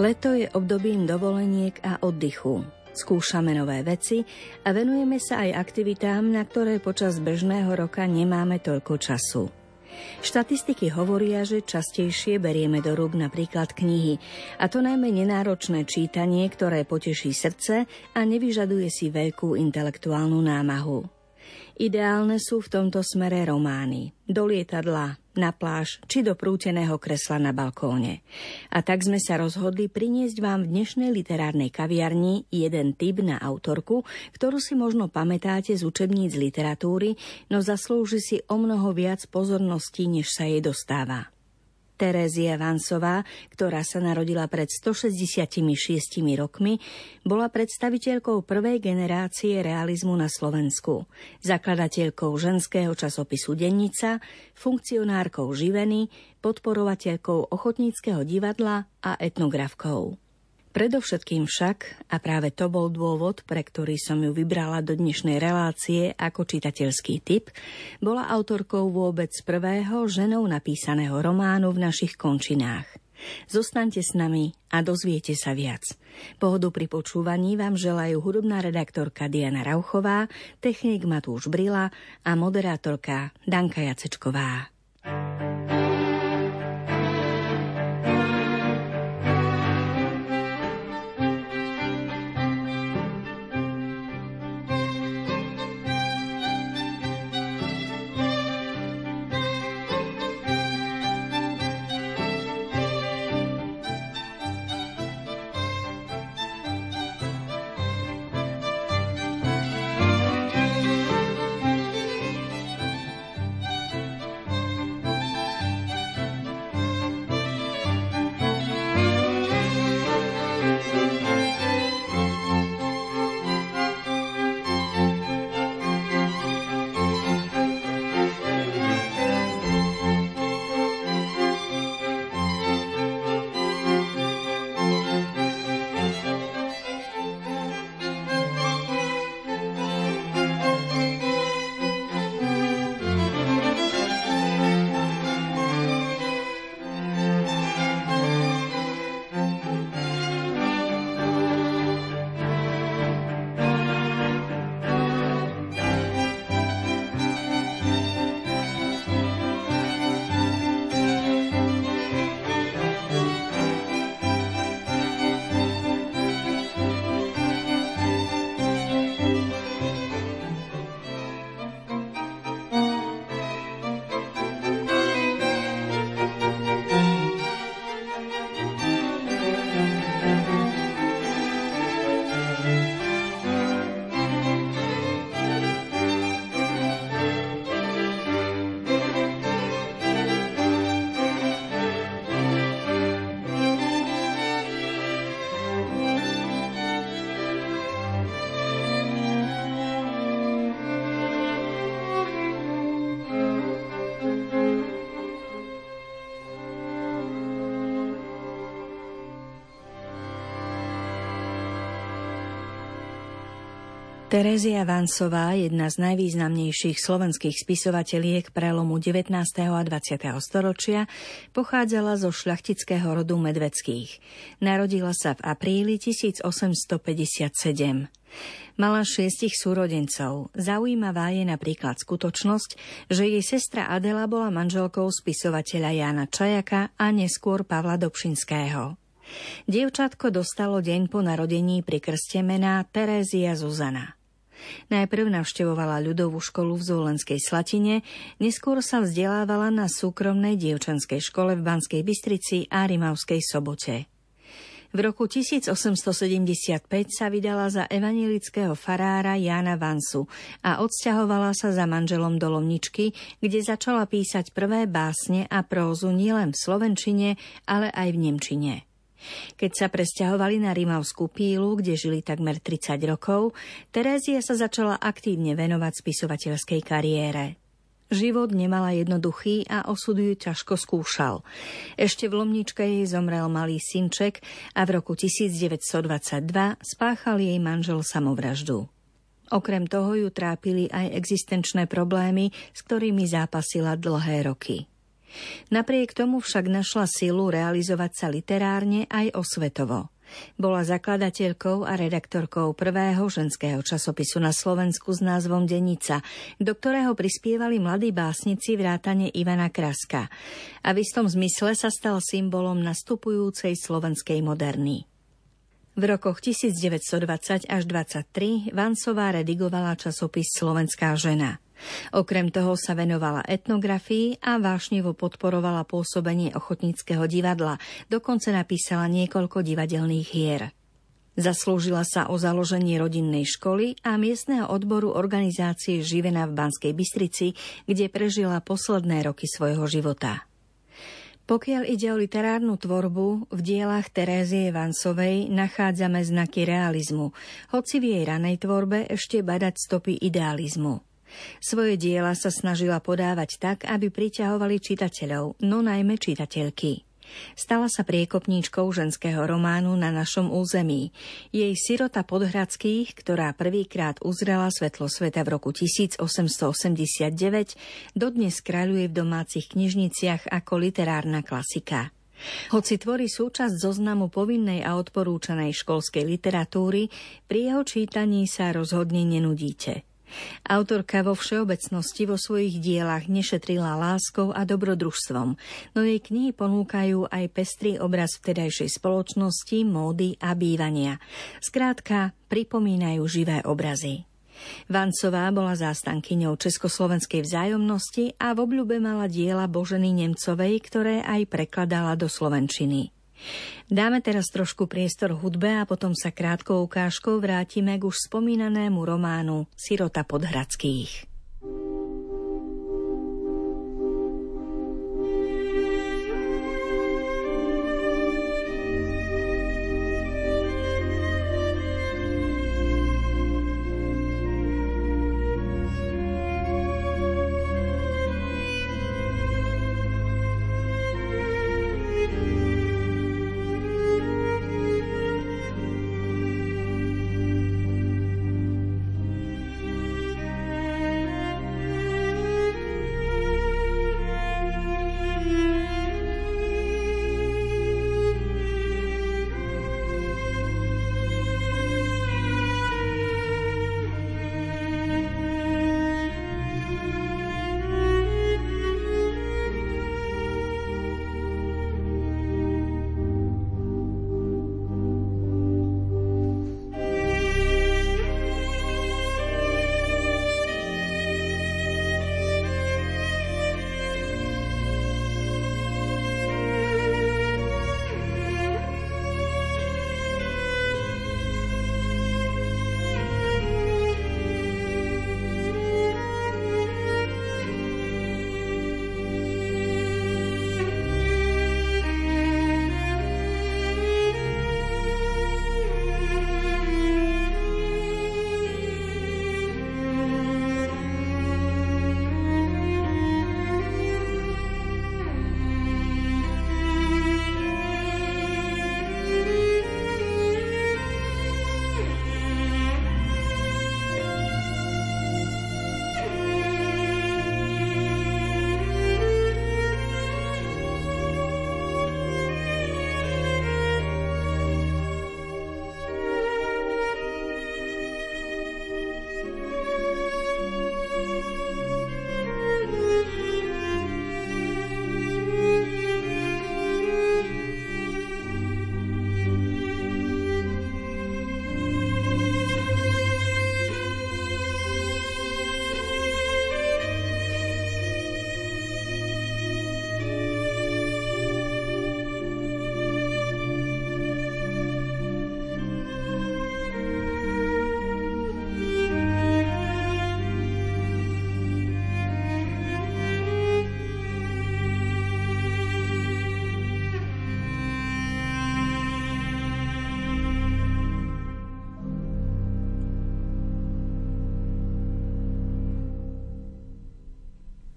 Leto je obdobím dovoleniek a oddychu. Skúšame nové veci a venujeme sa aj aktivitám, na ktoré počas bežného roka nemáme toľko času. Štatistiky hovoria, že častejšie berieme do rúk napríklad knihy, a to najmä nenáročné čítanie, ktoré poteší srdce a nevyžaduje si veľkú intelektuálnu námahu. Ideálne sú v tomto smere romány, do lietadla, na pláž či do prúteného kresla na balkóne. A tak sme sa rozhodli priniesť vám v dnešnej literárnej kaviarni jeden tip na autorku, ktorú si možno pamätáte z učebníc literatúry, no zaslúži si o mnoho viac pozorností, než sa jej dostáva. Terézia Vansová, ktorá sa narodila pred 166 rokmi, bola predstaviteľkou prvej generácie realizmu na Slovensku, zakladateľkou ženského časopisu Dennica, funkcionárkou Živeny, podporovateľkou ochotníckého divadla a etnografkou. Predovšetkým však, a práve to bol dôvod, pre ktorý som ju vybrala do dnešnej relácie ako čitateľský typ, bola autorkou vôbec prvého ženou napísaného románu v našich končinách. Zostaňte s nami a dozviete sa viac. Pohodu pri počúvaní vám želajú hudobná redaktorka Diana Rauchová, technik Matúš Brila a moderátorka Danka Jacečková. Terézia Vansová, jedna z najvýznamnejších slovenských spisovateľiek prelomu 19. a 20. storočia, pochádzala zo šľachtického rodu Medveckých. Narodila sa v apríli 1857. Mala šiestich súrodencov. Zaujímavá je napríklad skutočnosť, že jej sestra Adela bola manželkou spisovateľa Jána Čajaka a neskôr Pavla Dobšinského. Dievčatko dostalo deň po narodení pri krste mená Terézia Zuzana. Najprv navštevovala ľudovú školu v Zvolenskej Slatine, neskôr sa vzdelávala na súkromnej dievčanskej škole v Banskej Bystrici a Rimavskej Sobote. V roku 1875 sa vydala za evanilického farára Jána Vansu a odsťahovala sa za manželom do Lomničky, kde začala písať prvé básne a prózu nielen v slovenčine, ale aj v nemčine. Keď sa presťahovali na Rimavskú pílu, kde žili takmer 30 rokov, Terézia sa začala aktívne venovať spisovateľskej kariére. Život nemala jednoduchý a osud ju ťažko skúšal. Ešte v Lomničke jej zomrel malý synček a v roku 1922 spáchal jej manžel samovraždu. Okrem toho ju trápili aj existenčné problémy, s ktorými zápasila dlhé roky. Napriek tomu však našla silu realizovať sa literárne aj osvetovo. Bola zakladateľkou a redaktorkou prvého ženského časopisu na Slovensku s názvom Denica, do ktorého prispievali mladí básnici vrátane Ivana Kraska. A v istom zmysle sa stal symbolom nastupujúcej slovenskej moderny. V rokoch 1920 až 23 Vancová redigovala časopis Slovenská žena – Okrem toho sa venovala etnografii a vášnevo podporovala pôsobenie ochotníckého divadla, dokonca napísala niekoľko divadelných hier. Zaslúžila sa o založenie rodinnej školy a miestneho odboru organizácie Živena v Banskej Bystrici, kde prežila posledné roky svojho života. Pokiaľ ide o literárnu tvorbu, v dielach Terézie Vansovej nachádzame znaky realizmu, hoci v jej ranej tvorbe ešte badať stopy idealizmu. Svoje diela sa snažila podávať tak, aby priťahovali čitateľov, no najmä čitateľky. Stala sa priekopníčkou ženského románu na našom území. Jej sirota podhradských, ktorá prvýkrát uzrela svetlo sveta v roku 1889, dodnes kráľuje v domácich knižniciach ako literárna klasika. Hoci tvorí súčasť zoznamu povinnej a odporúčanej školskej literatúry, pri jeho čítaní sa rozhodne nenudíte. Autorka vo všeobecnosti vo svojich dielach nešetrila láskou a dobrodružstvom, no jej knihy ponúkajú aj pestrý obraz vtedajšej spoločnosti, módy a bývania. Skrátka, pripomínajú živé obrazy. Vancová bola zástankyňou Československej vzájomnosti a v obľúbe mala diela Boženy Nemcovej, ktoré aj prekladala do Slovenčiny. Dáme teraz trošku priestor hudbe a potom sa krátkou ukážkou vrátime k už spomínanému románu Sirota podhradských.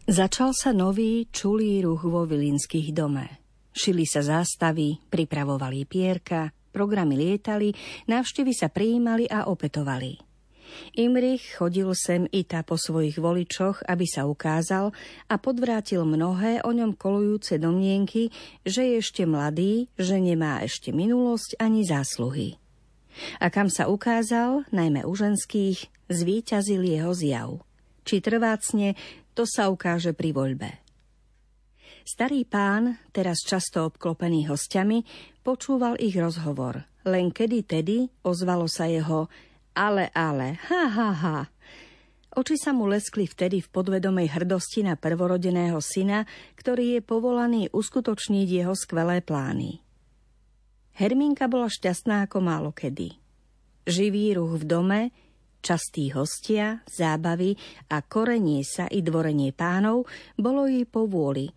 Začal sa nový čulý ruch vo Vilinských dome. Šili sa zástavy, pripravovali pierka, programy lietali, návštevy sa prijímali a opetovali. Imrich chodil sem i ta po svojich voličoch, aby sa ukázal a podvrátil mnohé o ňom kolujúce domnienky, že je ešte mladý, že nemá ešte minulosť ani zásluhy. A kam sa ukázal, najmä u ženských, zvíťazil jeho zjav. Či trvácne, to sa ukáže pri voľbe. Starý pán, teraz často obklopený hostiami, počúval ich rozhovor. Len kedy tedy ozvalo sa jeho ale, ale, ha, ha, ha. Oči sa mu leskli vtedy v podvedomej hrdosti na prvorodeného syna, ktorý je povolaný uskutočniť jeho skvelé plány. Hermínka bola šťastná ako málo kedy. Živý ruch v dome, Častí hostia, zábavy a korenie sa i dvorenie pánov bolo jej po vôli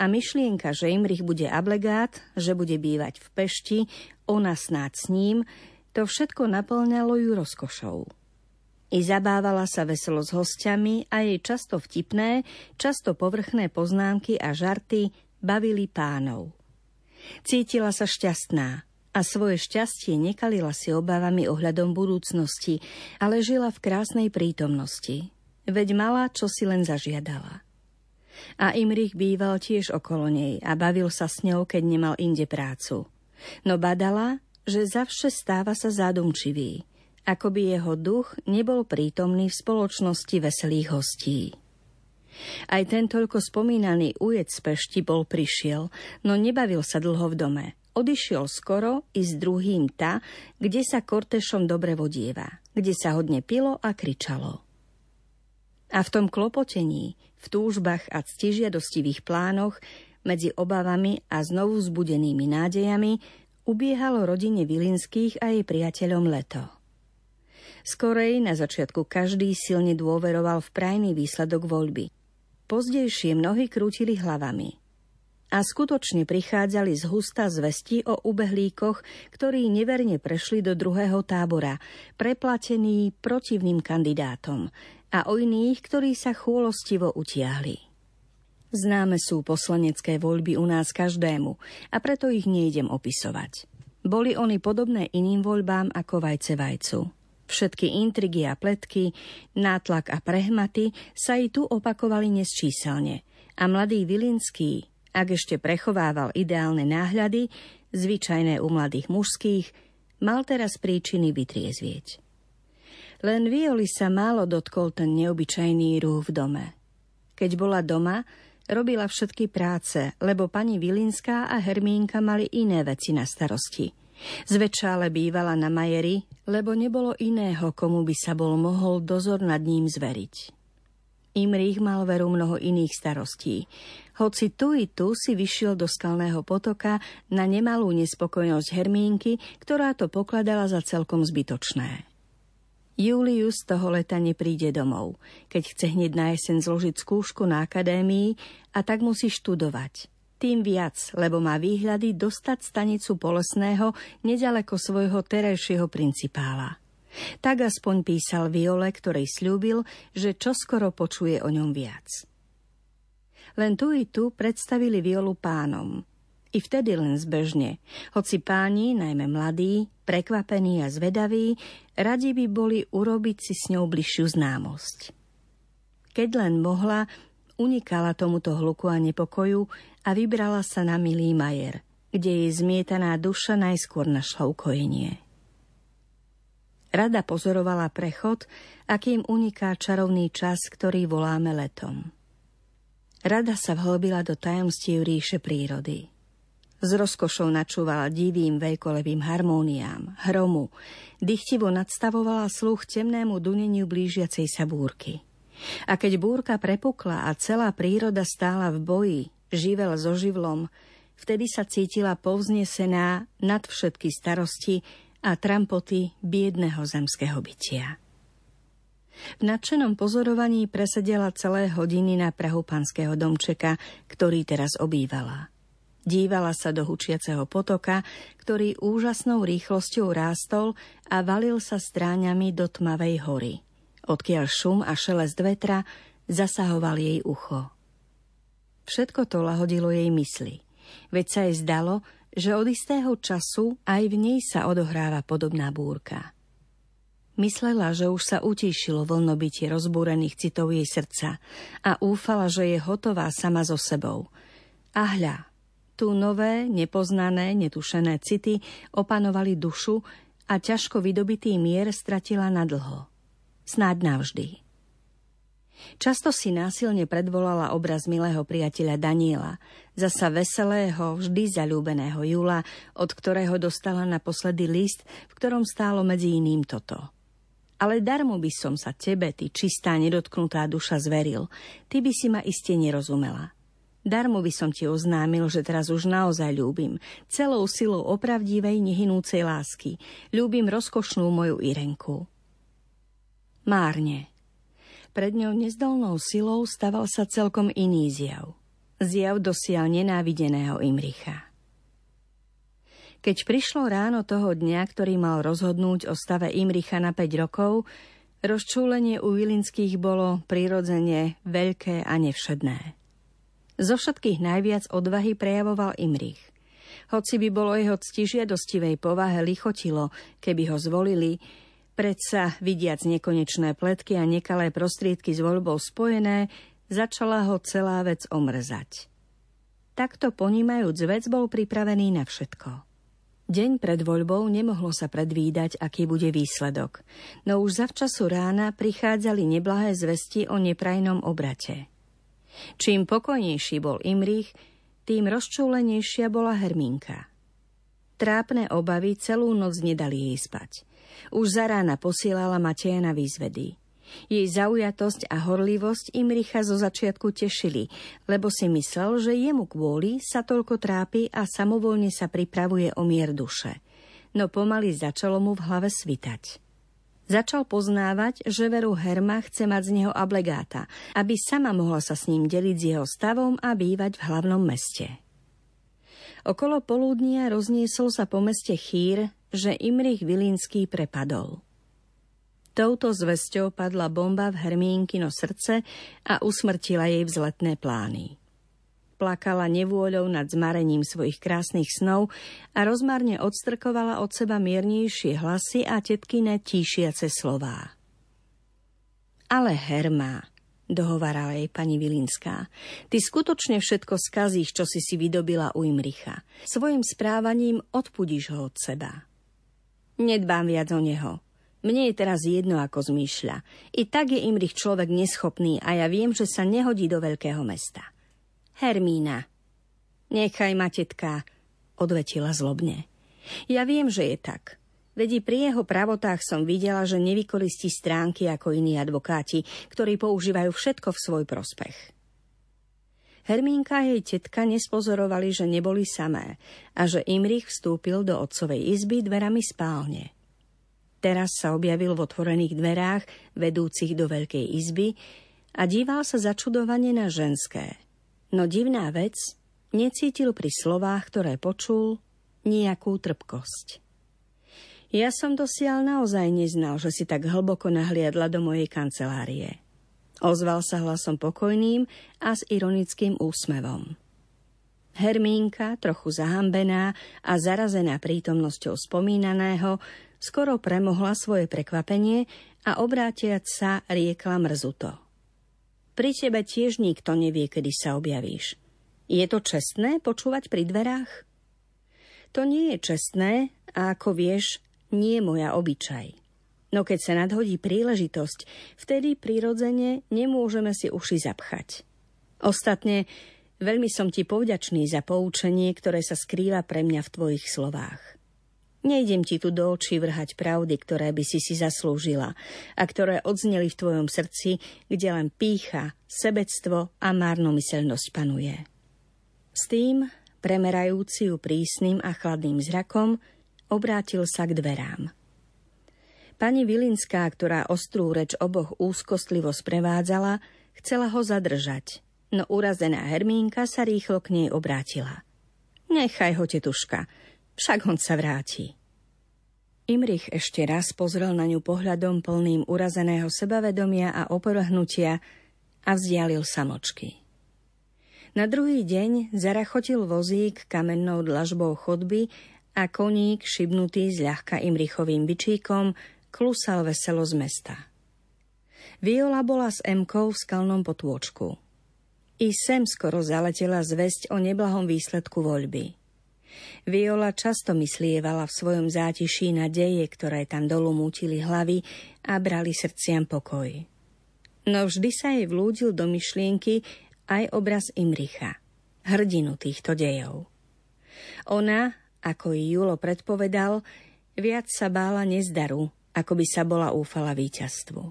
a myšlienka, že Imrich bude ablegát, že bude bývať v Pešti, ona snáď s ním, to všetko naplňalo ju rozkošou. I zabávala sa veselo s hostiami a jej často vtipné, často povrchné poznámky a žarty bavili pánov. Cítila sa šťastná, a svoje šťastie nekalila si obávami ohľadom budúcnosti, ale žila v krásnej prítomnosti. Veď mala, čo si len zažiadala. A Imrich býval tiež okolo nej a bavil sa s ňou, keď nemal inde prácu. No badala, že zavše stáva sa zádumčivý, ako by jeho duch nebol prítomný v spoločnosti veselých hostí. Aj ten toľko spomínaný ujec z Pešti bol prišiel, no nebavil sa dlho v dome – Odišiel skoro i s druhým ta, kde sa kortešom dobre vodieva, kde sa hodne pilo a kričalo. A v tom klopotení, v túžbách a ctižiadostivých plánoch, medzi obavami a znovu zbudenými nádejami, ubiehalo rodine Vilinských a jej priateľom leto. Skorej na začiatku každý silne dôveroval v prajný výsledok voľby. Pozdejšie mnohí krútili hlavami – a skutočne prichádzali z husta zvesti o ubehlíkoch, ktorí neverne prešli do druhého tábora, preplatení protivným kandidátom a o iných, ktorí sa chôlostivo utiahli. Známe sú poslanecké voľby u nás každému a preto ich nejdem opisovať. Boli oni podobné iným voľbám ako vajce vajcu. Všetky intrigy a pletky, nátlak a prehmaty sa i tu opakovali nesčíselne a mladý Vilinský, ak ešte prechovával ideálne náhľady, zvyčajné u mladých mužských, mal teraz príčiny vytriezvieť. Len Violi sa málo dotkol ten neobyčajný rúh v dome. Keď bola doma, robila všetky práce, lebo pani Vilinská a Hermínka mali iné veci na starosti. Zväčša ale bývala na majeri, lebo nebolo iného, komu by sa bol mohol dozor nad ním zveriť. Imrich mal veru mnoho iných starostí. Hoci tu i tu si vyšiel do skalného potoka na nemalú nespokojnosť Hermínky, ktorá to pokladala za celkom zbytočné. Julius toho leta nepríde domov, keď chce hneď na jeseň zložiť skúšku na akadémii a tak musí študovať. Tým viac, lebo má výhľady dostať stanicu Polesného nedaleko svojho terajšieho principála. Tak aspoň písal Viole, ktorej slúbil, že čoskoro počuje o ňom viac. Len tu i tu predstavili Violu pánom. I vtedy len zbežne, hoci páni, najmä mladí, prekvapení a zvedaví, radi by boli urobiť si s ňou bližšiu známosť. Keď len mohla, unikala tomuto hluku a nepokoju a vybrala sa na Milý Majer, kde jej zmietaná duša najskôr našla ukojenie. Rada pozorovala prechod, akým uniká čarovný čas, ktorý voláme letom. Rada sa vhlbila do tajomstiev ríše prírody. Z rozkošou načúvala divým veľkolevým harmóniám, hromu, dychtivo nadstavovala sluch temnému duneniu blížiacej sa búrky. A keď búrka prepukla a celá príroda stála v boji, živel so živlom, vtedy sa cítila povznesená nad všetky starosti a trampoty biedného zemského bytia. V nadšenom pozorovaní presedela celé hodiny na prahu panského domčeka, ktorý teraz obývala. Dívala sa do hučiaceho potoka, ktorý úžasnou rýchlosťou rástol a valil sa stráňami do tmavej hory, odkiaľ šum a šelest vetra zasahoval jej ucho. Všetko to lahodilo jej mysli. Veď sa jej zdalo, že od istého času aj v nej sa odohráva podobná búrka. Myslela, že už sa utíšilo vlnobytie rozbúrených citov jej srdca a úfala, že je hotová sama so sebou. A hľa, tu nové, nepoznané, netušené city opanovali dušu a ťažko vydobitý mier stratila na dlho. Snáď navždy. Často si násilne predvolala obraz milého priateľa Daniela, zasa veselého, vždy zalúbeného Jula, od ktorého dostala naposledy list, v ktorom stálo medzi iným toto – ale darmo by som sa tebe, ty čistá, nedotknutá duša, zveril. Ty by si ma iste nerozumela. Darmo by som ti oznámil, že teraz už naozaj ľúbim. Celou silou opravdivej, nehynúcej lásky. Ľúbim rozkošnú moju Irenku. Márne. Pred ňou nezdolnou silou staval sa celkom iný zjav. Zjav dosiaľ nenávideného Imricha. Keď prišlo ráno toho dňa, ktorý mal rozhodnúť o stave Imricha na 5 rokov, rozčúlenie u Vilinských bolo prirodzene veľké a nevšedné. Zo všetkých najviac odvahy prejavoval Imrich. Hoci by bolo jeho ctižiadostivej povahe lichotilo, keby ho zvolili, predsa vidiac nekonečné pletky a nekalé prostriedky s voľbou spojené, začala ho celá vec omrzať. Takto ponímajúc vec bol pripravený na všetko. Deň pred voľbou nemohlo sa predvídať, aký bude výsledok, no už zavčasu rána prichádzali neblahé zvesti o neprajnom obrate. Čím pokojnejší bol Imrich, tým rozčúlenejšia bola Hermínka. Trápne obavy celú noc nedali jej spať. Už za rána posielala Mateja na výzvedy. Jej zaujatosť a horlivosť Imricha zo začiatku tešili, lebo si myslel, že jemu kvôli sa toľko trápi a samovolne sa pripravuje o mier duše. No pomaly začalo mu v hlave svitať. Začal poznávať, že veru Herma chce mať z neho ablegáta, aby sama mohla sa s ním deliť s jeho stavom a bývať v hlavnom meste. Okolo poludnia rozniesol sa po meste chýr, že Imrich Vilínsky prepadol. Touto zvesťou padla bomba v Hermínkino srdce a usmrtila jej vzletné plány. Plakala nevôľou nad zmarením svojich krásnych snov a rozmarne odstrkovala od seba miernejšie hlasy a tetkine tíšiace slová. Ale Herma, dohovarala jej pani Vilinská. Ty skutočne všetko skazíš, čo si si vydobila u Imricha. Svojim správaním odpudíš ho od seba. Nedbám viac o neho, mne je teraz jedno, ako zmýšľa. I tak je Imrich človek neschopný a ja viem, že sa nehodí do veľkého mesta. Hermína. Nechaj ma, tetka, odvetila zlobne. Ja viem, že je tak. Vedi pri jeho pravotách som videla, že nevykoristí stránky ako iní advokáti, ktorí používajú všetko v svoj prospech. Hermínka a jej tetka nespozorovali, že neboli samé a že Imrich vstúpil do otcovej izby dverami spálne. Teraz sa objavil v otvorených dverách, vedúcich do veľkej izby, a díval sa začudovane na ženské. No divná vec, necítil pri slovách, ktoré počul, nejakú trpkosť. Ja som dosiaľ naozaj neznal, že si tak hlboko nahliadla do mojej kancelárie. Ozval sa hlasom pokojným a s ironickým úsmevom. Hermínka, trochu zahambená a zarazená prítomnosťou spomínaného, skoro premohla svoje prekvapenie a obrátiac sa riekla mrzuto. Pri tebe tiež nikto nevie, kedy sa objavíš. Je to čestné počúvať pri dverách? To nie je čestné a ako vieš, nie je moja obyčaj. No keď sa nadhodí príležitosť, vtedy prirodzene nemôžeme si uši zapchať. Ostatne, veľmi som ti povďačný za poučenie, ktoré sa skrýva pre mňa v tvojich slovách. Nejdem ti tu do očí vrhať pravdy, ktoré by si si zaslúžila a ktoré odzneli v tvojom srdci, kde len pícha, sebectvo a márnomyselnosť panuje. S tým, premerajúci ju prísnym a chladným zrakom, obrátil sa k dverám. Pani Vilinská, ktorá ostrú reč oboch úzkostlivo sprevádzala, chcela ho zadržať, no urazená Hermínka sa rýchlo k nej obrátila. Nechaj ho, tetuška, však on sa vráti. Imrich ešte raz pozrel na ňu pohľadom plným urazeného sebavedomia a oporhnutia a vzdialil samočky. Na druhý deň zarachotil vozík kamennou dlažbou chodby a koník, šibnutý s ľahka Imrichovým byčíkom, klusal veselo z mesta. Viola bola s Emkou v skalnom potôčku. I sem skoro zaletela zväzť o neblahom výsledku voľby. Viola často myslievala v svojom zátiší na deje, ktoré tam dolu mútili hlavy a brali srdciam pokoj. No vždy sa jej vlúdil do myšlienky aj obraz Imricha, hrdinu týchto dejov. Ona, ako i Julo predpovedal, viac sa bála nezdaru, ako by sa bola úfala víťazstvu.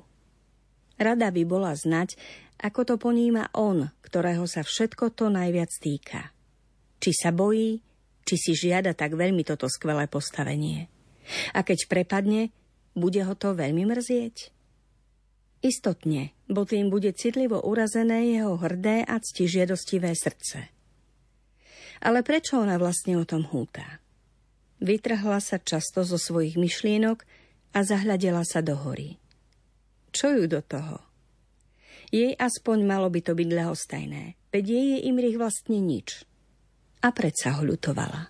Rada by bola znať, ako to poníma on, ktorého sa všetko to najviac týka. Či sa bojí, či si žiada tak veľmi toto skvelé postavenie. A keď prepadne, bude ho to veľmi mrzieť? Istotne, bo tým bude citlivo urazené jeho hrdé a ctižiadostivé srdce. Ale prečo ona vlastne o tom húta? Vytrhla sa často zo svojich myšlienok a zahľadela sa do hory. Čo ju do toho? Jej aspoň malo by to byť ľahostajné, veď jej je Imrich vlastne nič. A predsa ho ľutovala.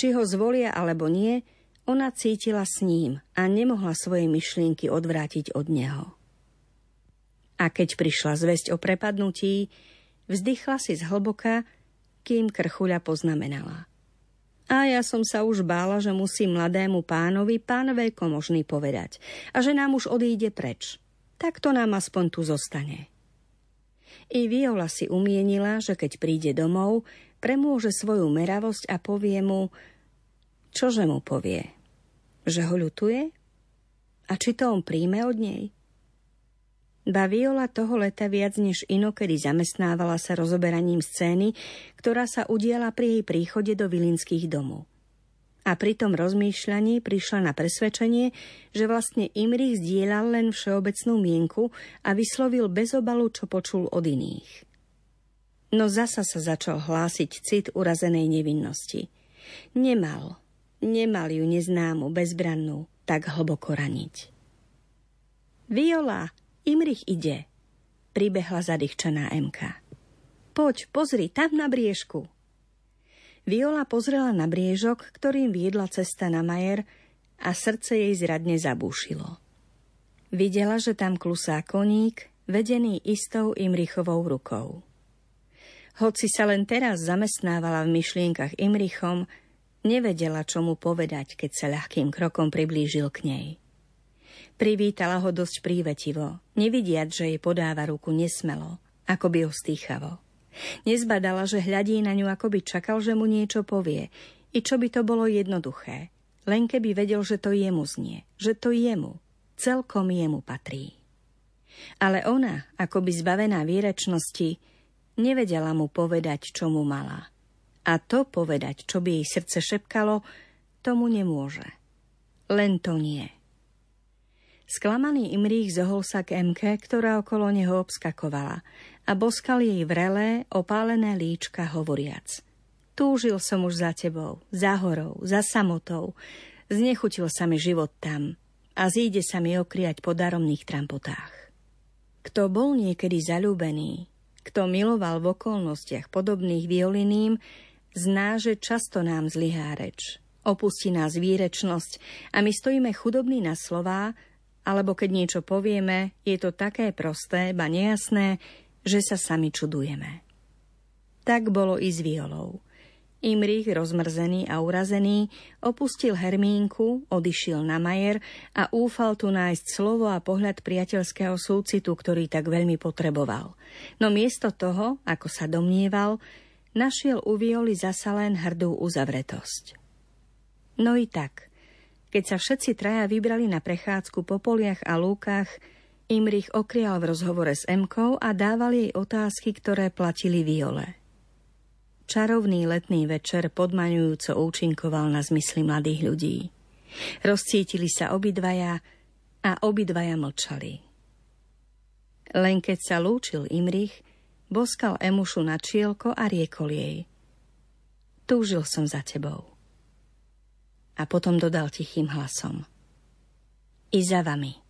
Či ho zvolia alebo nie, ona cítila s ním a nemohla svoje myšlienky odvrátiť od neho. A keď prišla zväzť o prepadnutí, vzdychla si zhlboka, kým krchuľa poznamenala. A ja som sa už bála, že musí mladému pánovi pán veľkomožný povedať a že nám už odíde preč. Tak to nám aspoň tu zostane. I Viola si umienila, že keď príde domov, premôže svoju meravosť a povie mu, čože mu povie? Že ho ľutuje? A či to on príjme od nej? Ba Viola toho leta viac než inokedy zamestnávala sa rozoberaním scény, ktorá sa udiala pri jej príchode do Vilinských domov. A pri tom rozmýšľaní prišla na presvedčenie, že vlastne Imrich zdieľal len všeobecnú mienku a vyslovil bez obalu, čo počul od iných. No zasa sa začal hlásiť cit urazenej nevinnosti. Nemal, nemal ju neznámu, bezbrannú, tak hlboko raniť. Viola, Imrich ide, pribehla zadýchčaná Emka. Poď, pozri, tam na briežku. Viola pozrela na briežok, ktorým viedla cesta na Majer a srdce jej zradne zabúšilo. Videla, že tam klusá koník, vedený istou Imrichovou rukou. Hoci sa len teraz zamestnávala v myšlienkach Imrichom, nevedela, čo mu povedať, keď sa ľahkým krokom priblížil k nej. Privítala ho dosť prívetivo, nevidiať, že jej podáva ruku nesmelo, ako by ho stýchavo. Nezbadala, že hľadí na ňu, ako by čakal, že mu niečo povie, i čo by to bolo jednoduché, len keby vedel, že to jemu znie, že to jemu, celkom jemu patrí. Ale ona, ako by zbavená výrečnosti, nevedela mu povedať, čo mu mala. A to povedať, čo by jej srdce šepkalo, tomu nemôže. Len to nie. Sklamaný Imrích zohol sa k Emke, ktorá okolo neho obskakovala a boskal jej vrelé, opálené líčka hovoriac. Túžil som už za tebou, za horou, za samotou. Znechutil sa mi život tam a zíde sa mi okriať po daromných trampotách. Kto bol niekedy zalúbený, kto miloval v okolnostiach podobných violiným, zná, že často nám zlyhá reč. Opustí nás výrečnosť a my stojíme chudobní na slová, alebo keď niečo povieme, je to také prosté, ba nejasné, že sa sami čudujeme. Tak bolo i s Violou. Imrich, rozmrzený a urazený, opustil Hermínku, odišiel na Majer a úfal tu nájsť slovo a pohľad priateľského súcitu, ktorý tak veľmi potreboval. No miesto toho, ako sa domnieval, našiel u Violi zasa len hrdú uzavretosť. No i tak, keď sa všetci traja vybrali na prechádzku po poliach a lúkach, Imrich okrial v rozhovore s Emkou a dával jej otázky, ktoré platili Viole. Čarovný letný večer podmaňujúco účinkoval na zmysly mladých ľudí. Rozcítili sa obidvaja a obidvaja mlčali. Len keď sa lúčil Imrich, boskal Emušu na čielko a riekol jej. Túžil som za tebou a potom dodal tichým hlasom. I za vami.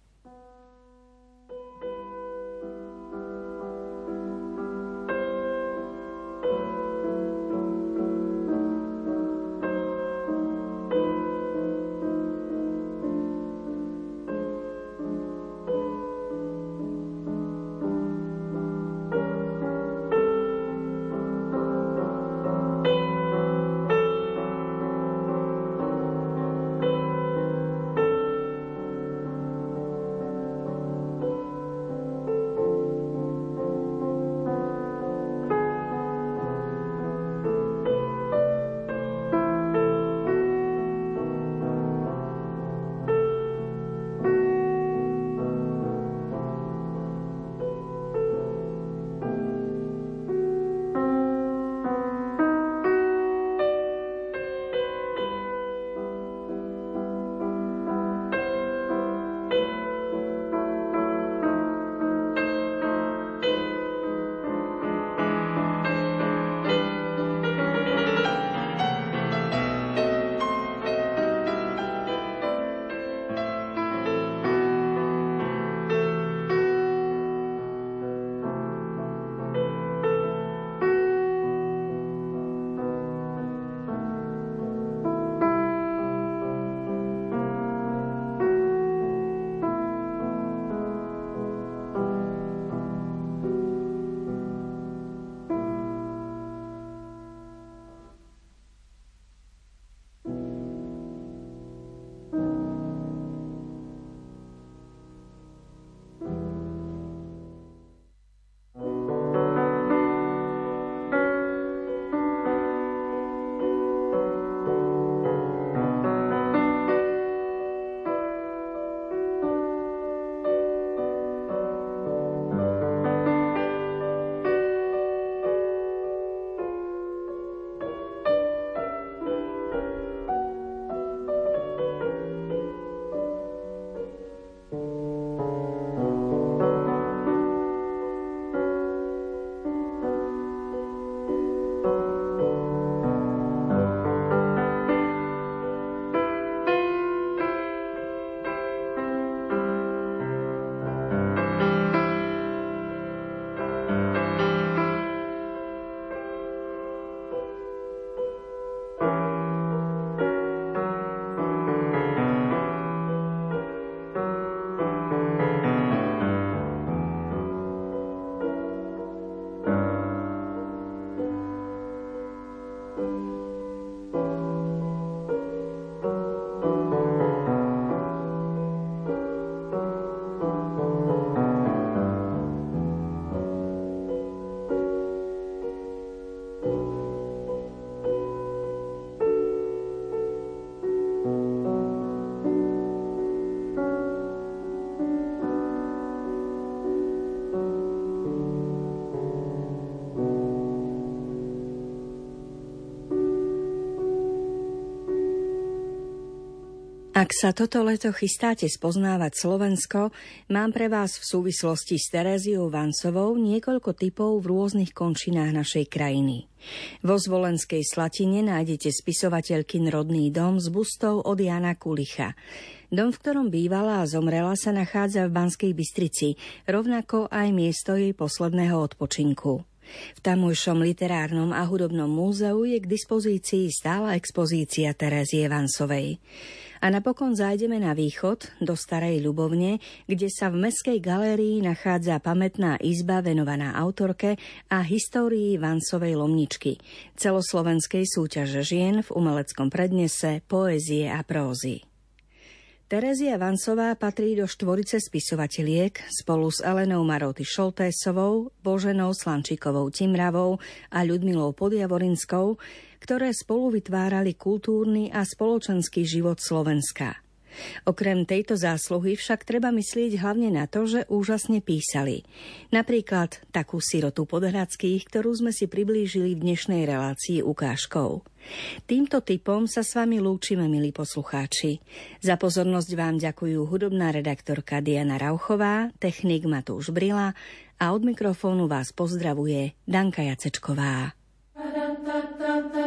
Ak sa toto leto chystáte spoznávať Slovensko, mám pre vás v súvislosti s Tereziou Vancovou niekoľko typov v rôznych končinách našej krajiny. Vo Zvolenskej Slatine nájdete spisovateľkin rodný dom s bustou od Jana Kulicha. Dom, v ktorom bývala a zomrela, sa nachádza v Banskej Bystrici, rovnako aj miesto jej posledného odpočinku. V tamojšom literárnom a hudobnom múzeu je k dispozícii stála expozícia Terezie Vansovej. A napokon zájdeme na východ, do Starej Ľubovne, kde sa v Mestskej galérii nachádza pamätná izba venovaná autorke a histórii Vansovej Lomničky, celoslovenskej súťaže žien v umeleckom prednese, poézie a prózy. Terezia Vancová patrí do štvorice spisovateľiek spolu s Elenou Maroty Šoltésovou, Boženou Slančikovou Timravou a Ľudmilou Podjavorinskou, ktoré spolu vytvárali kultúrny a spoločenský život Slovenska. Okrem tejto zásluhy však treba myslieť hlavne na to, že úžasne písali. Napríklad takú sirotu podhradských, ktorú sme si priblížili v dnešnej relácii ukážkou. Týmto typom sa s vami lúčime, milí poslucháči. Za pozornosť vám ďakujú hudobná redaktorka Diana Rauchová, technik Matúš Brila a od mikrofónu vás pozdravuje Danka Jacečková. Da, da, da, da, da.